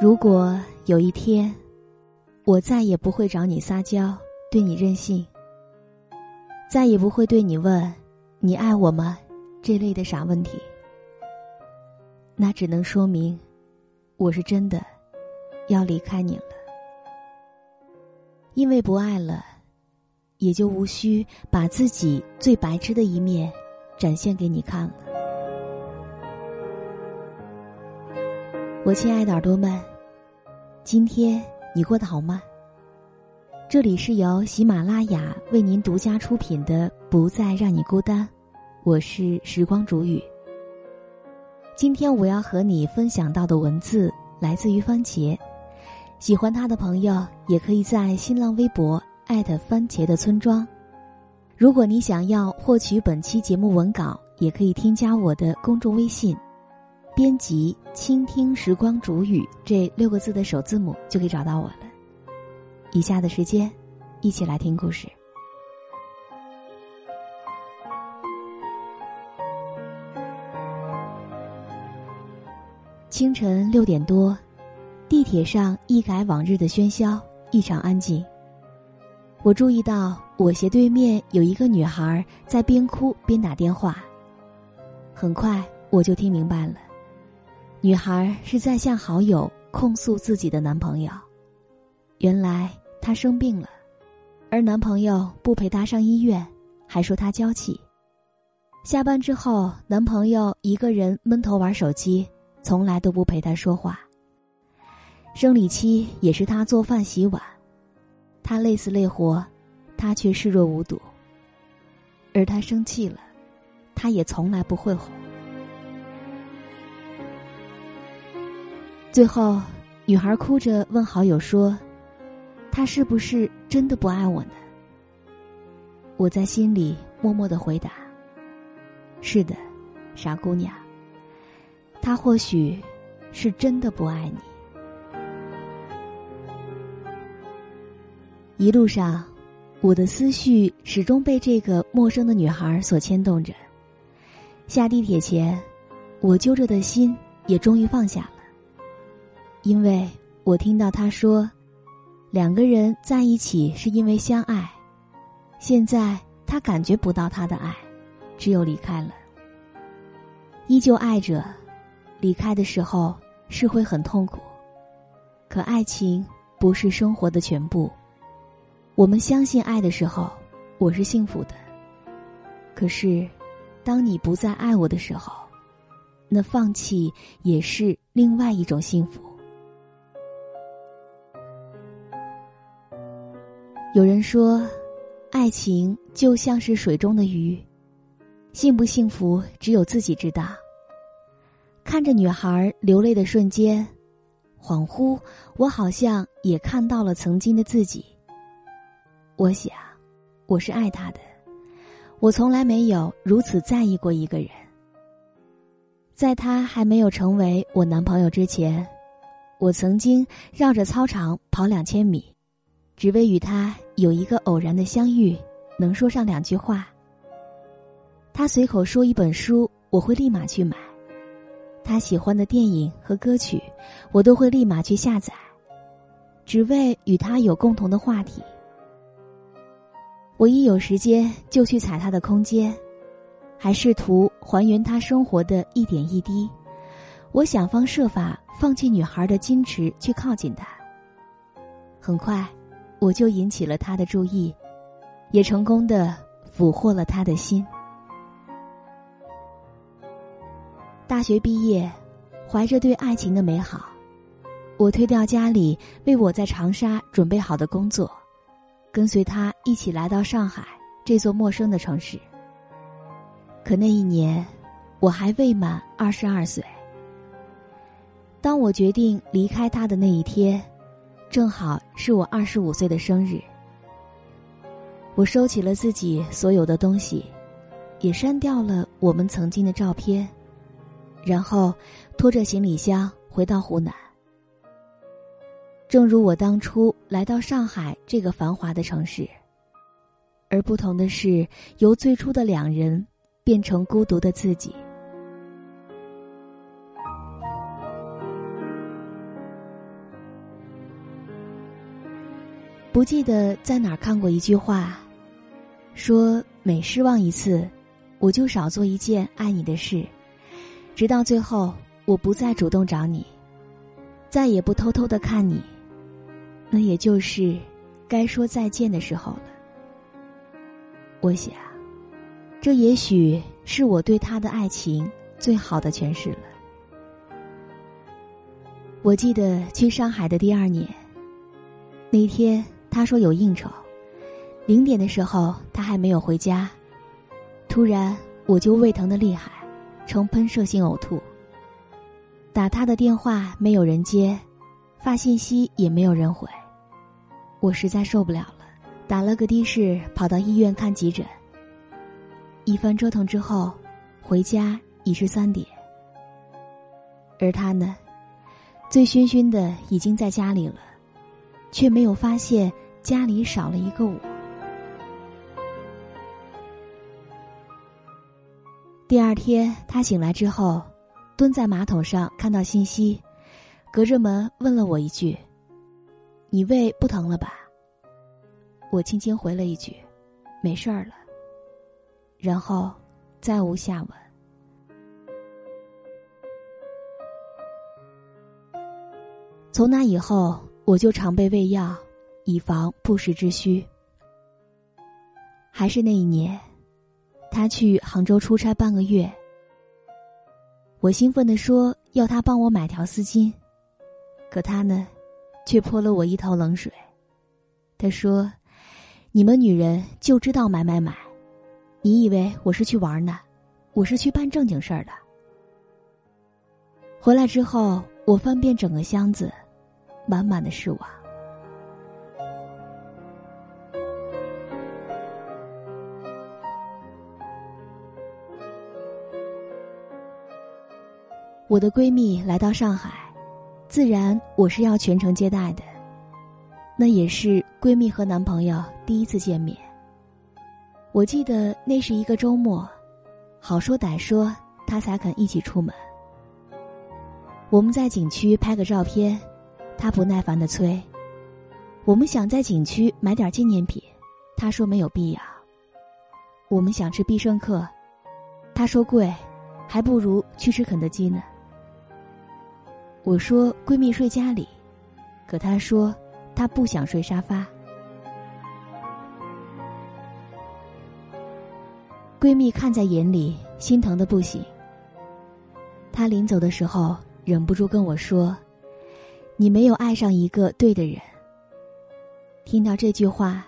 如果有一天，我再也不会找你撒娇，对你任性，再也不会对你问“你爱我吗”这类的傻问题，那只能说明，我是真的要离开你了。因为不爱了，也就无需把自己最白痴的一面展现给你看了。我亲爱的耳朵们，今天你过得好吗？这里是由喜马拉雅为您独家出品的《不再让你孤单》，我是时光煮雨。今天我要和你分享到的文字来自于番茄，喜欢他的朋友也可以在新浪微博艾特番茄的村庄。如果你想要获取本期节目文稿，也可以添加我的公众微信。编辑“倾听时光煮雨”这六个字的首字母就可以找到我了。以下的时间，一起来听故事。清晨六点多，地铁上一改往日的喧嚣，异常安静。我注意到我斜对面有一个女孩在边哭边打电话。很快我就听明白了。女孩是在向好友控诉自己的男朋友，原来她生病了，而男朋友不陪她上医院，还说她娇气。下班之后，男朋友一个人闷头玩手机，从来都不陪她说话。生理期也是她做饭洗碗，她累死累活，他却视若无睹。而他生气了，他也从来不会哄。最后，女孩哭着问好友说：“他是不是真的不爱我呢？”我在心里默默的回答：“是的，傻姑娘。他或许是真的不爱你。”一路上，我的思绪始终被这个陌生的女孩所牵动着。下地铁前，我揪着的心也终于放下了。因为我听到他说，两个人在一起是因为相爱，现在他感觉不到他的爱，只有离开了。依旧爱着，离开的时候是会很痛苦，可爱情不是生活的全部。我们相信爱的时候，我是幸福的。可是，当你不再爱我的时候，那放弃也是另外一种幸福。有人说，爱情就像是水中的鱼，幸不幸福只有自己知道。看着女孩流泪的瞬间，恍惚，我好像也看到了曾经的自己。我想，我是爱他的，我从来没有如此在意过一个人。在他还没有成为我男朋友之前，我曾经绕着操场跑两千米。只为与他有一个偶然的相遇，能说上两句话。他随口说一本书，我会立马去买；他喜欢的电影和歌曲，我都会立马去下载，只为与他有共同的话题。我一有时间就去踩他的空间，还试图还原他生活的一点一滴。我想方设法放弃女孩的矜持，去靠近他。很快。我就引起了他的注意，也成功的俘获了他的心。大学毕业，怀着对爱情的美好，我推掉家里为我在长沙准备好的工作，跟随他一起来到上海这座陌生的城市。可那一年，我还未满二十二岁。当我决定离开他的那一天。正好是我二十五岁的生日，我收起了自己所有的东西，也删掉了我们曾经的照片，然后拖着行李箱回到湖南。正如我当初来到上海这个繁华的城市，而不同的是，由最初的两人变成孤独的自己。不记得在哪儿看过一句话，说每失望一次，我就少做一件爱你的事，直到最后我不再主动找你，再也不偷偷的看你，那也就是该说再见的时候了。我想，这也许是我对他的爱情最好的诠释了。我记得去上海的第二年，那天。他说有应酬，零点的时候他还没有回家。突然我就胃疼的厉害，呈喷射性呕吐。打他的电话没有人接，发信息也没有人回。我实在受不了了，打了个的士跑到医院看急诊。一番折腾之后，回家已是三点。而他呢，醉醺醺的已经在家里了。却没有发现家里少了一个我。第二天，他醒来之后，蹲在马桶上看到信息，隔着门问了我一句：“你胃不疼了吧？”我轻轻回了一句：“没事儿了。”然后再无下文。从那以后。我就常备胃药，以防不时之需。还是那一年，他去杭州出差半个月，我兴奋的说要他帮我买条丝巾，可他呢，却泼了我一头冷水。他说：“你们女人就知道买买买，你以为我是去玩呢？我是去办正经事儿的。”回来之后，我翻遍整个箱子。满满的失望。我的闺蜜来到上海，自然我是要全程接待的。那也是闺蜜和男朋友第一次见面。我记得那是一个周末，好说歹说，他才肯一起出门。我们在景区拍个照片。他不耐烦的催：“我们想在景区买点纪念品。”他说没有必要。我们想吃必胜客，他说贵，还不如去吃肯德基呢。我说闺蜜睡家里，可他说他不想睡沙发。闺蜜看在眼里，心疼的不行。她临走的时候，忍不住跟我说。你没有爱上一个对的人。听到这句话，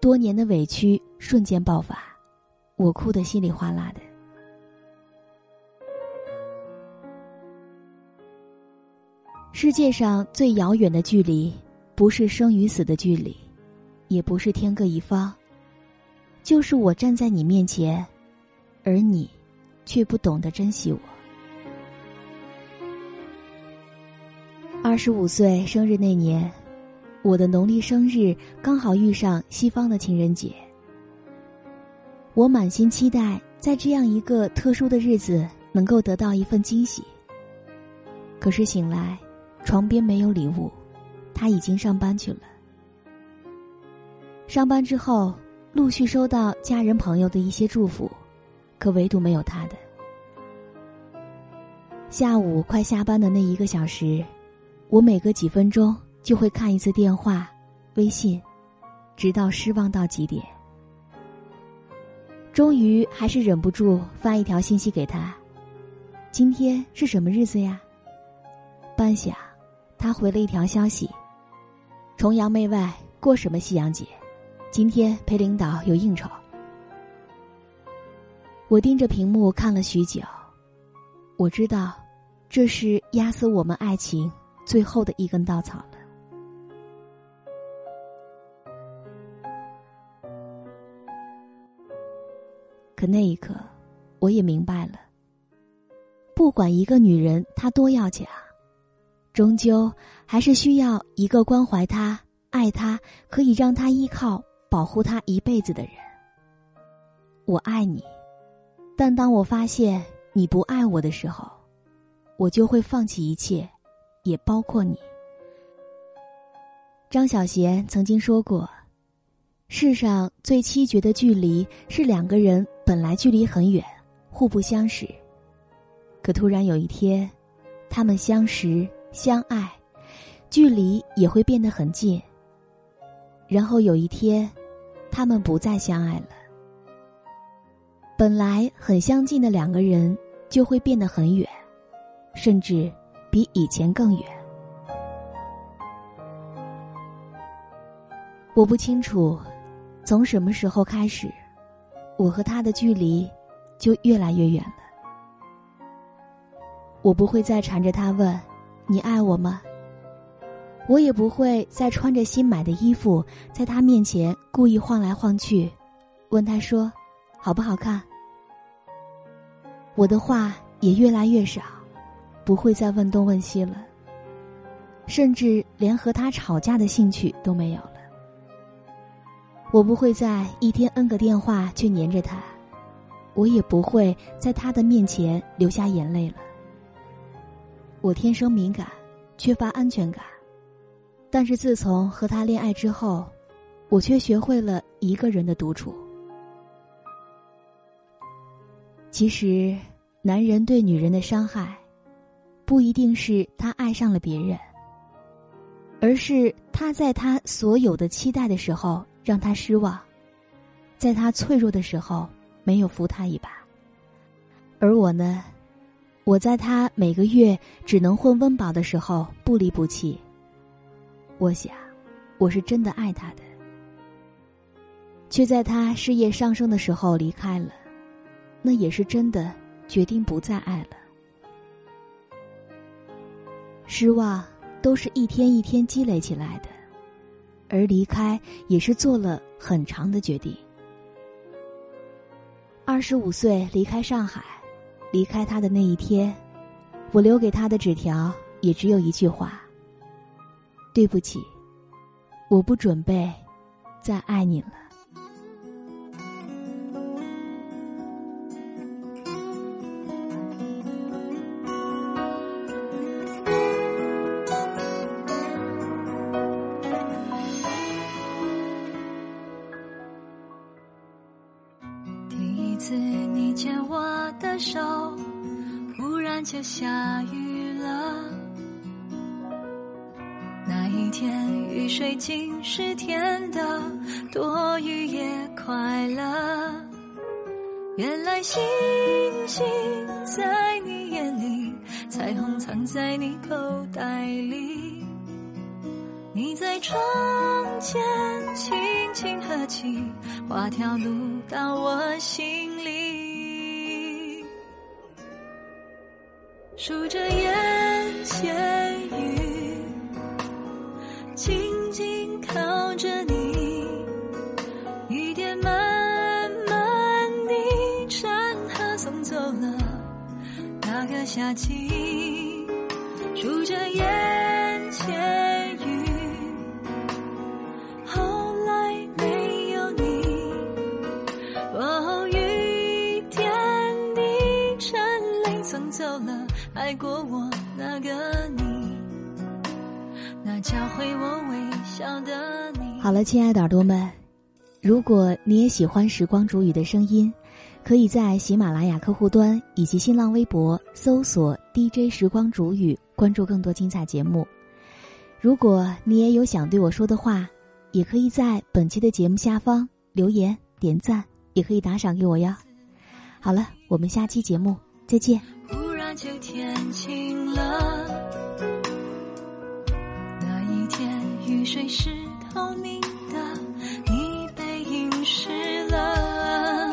多年的委屈瞬间爆发，我哭得稀里哗啦的。世界上最遥远的距离，不是生与死的距离，也不是天各一方，就是我站在你面前，而你，却不懂得珍惜我。十五岁生日那年，我的农历生日刚好遇上西方的情人节。我满心期待在这样一个特殊的日子能够得到一份惊喜。可是醒来，床边没有礼物，他已经上班去了。上班之后，陆续收到家人朋友的一些祝福，可唯独没有他的。下午快下班的那一个小时。我每隔几分钟就会看一次电话、微信，直到失望到极点。终于还是忍不住发一条信息给他：“今天是什么日子呀？”半晌，他回了一条消息：“崇洋媚外，过什么西洋节？今天陪领导有应酬。”我盯着屏幕看了许久，我知道，这是压死我们爱情。最后的一根稻草了。可那一刻，我也明白了。不管一个女人她多要强，终究还是需要一个关怀她、爱她、可以让她依靠、保护她一辈子的人。我爱你，但当我发现你不爱我的时候，我就会放弃一切。也包括你。张小娴曾经说过：“世上最凄绝的距离是两个人本来距离很远，互不相识，可突然有一天，他们相识相爱，距离也会变得很近。然后有一天，他们不再相爱了。本来很相近的两个人，就会变得很远，甚至比以前更远。”我不清楚，从什么时候开始，我和他的距离就越来越远了。我不会再缠着他问：“你爱我吗？”我也不会再穿着新买的衣服，在他面前故意晃来晃去，问他说：“好不好看？”我的话也越来越少，不会再问东问西了，甚至连和他吵架的兴趣都没有了。我不会再一天 N 个电话去黏着他，我也不会在他的面前流下眼泪了。我天生敏感，缺乏安全感，但是自从和他恋爱之后，我却学会了一个人的独处。其实，男人对女人的伤害，不一定是他爱上了别人，而是他在他所有的期待的时候。让他失望，在他脆弱的时候没有扶他一把，而我呢，我在他每个月只能混温饱的时候不离不弃。我想，我是真的爱他的，却在他事业上升的时候离开了，那也是真的决定不再爱了。失望都是一天一天积累起来的。而离开也是做了很长的决定。二十五岁离开上海，离开他的那一天，我留给他的纸条也只有一句话：“对不起，我不准备再爱你了。”下雨了，那一天雨水竟是甜的，多雨也快乐。原来星星在你眼里，彩虹藏在你口袋里。你在窗前轻轻合起，画条路到我心数着眼前雨，静静靠着你，雨点慢慢地穿河送走了那个夏季。数着眼爱过我那个你，那教会我微笑的你。好了，亲爱的耳朵们，如果你也喜欢时光煮雨的声音，可以在喜马拉雅客户端以及新浪微博搜索 DJ 时光煮雨，关注更多精彩节目。如果你也有想对我说的话，也可以在本期的节目下方留言点赞，也可以打赏给我哟。好了，我们下期节目再见。就天晴了，那一天雨水是透明的，你背影湿了。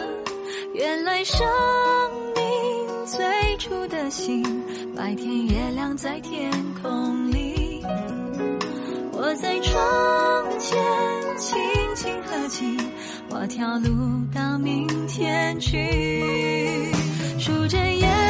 原来生命最初的心，白天月亮在天空里。我在窗前轻轻合起，画条路到明天去，数着眼。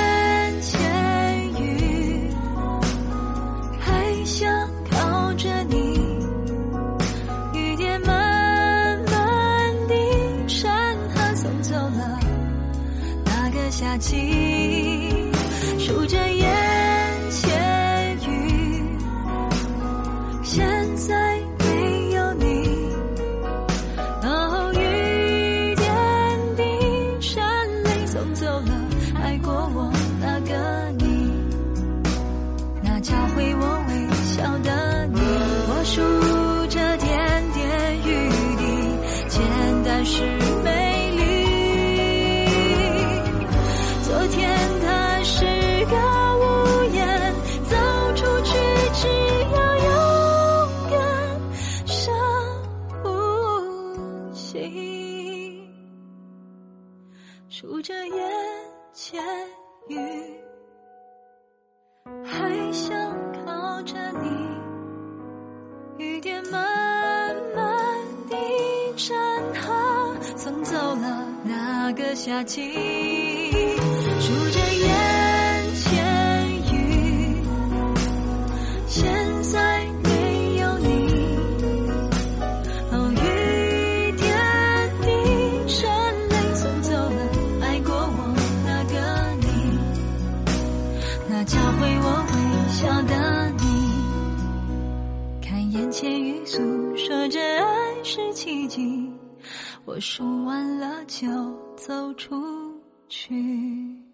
那季，数着眼前雨，现在没有你，哦，雨点滴渗泪，送走了爱过我那个你，那教会我微笑的你，看眼前雨诉说着爱是奇迹，我数完了就走出去。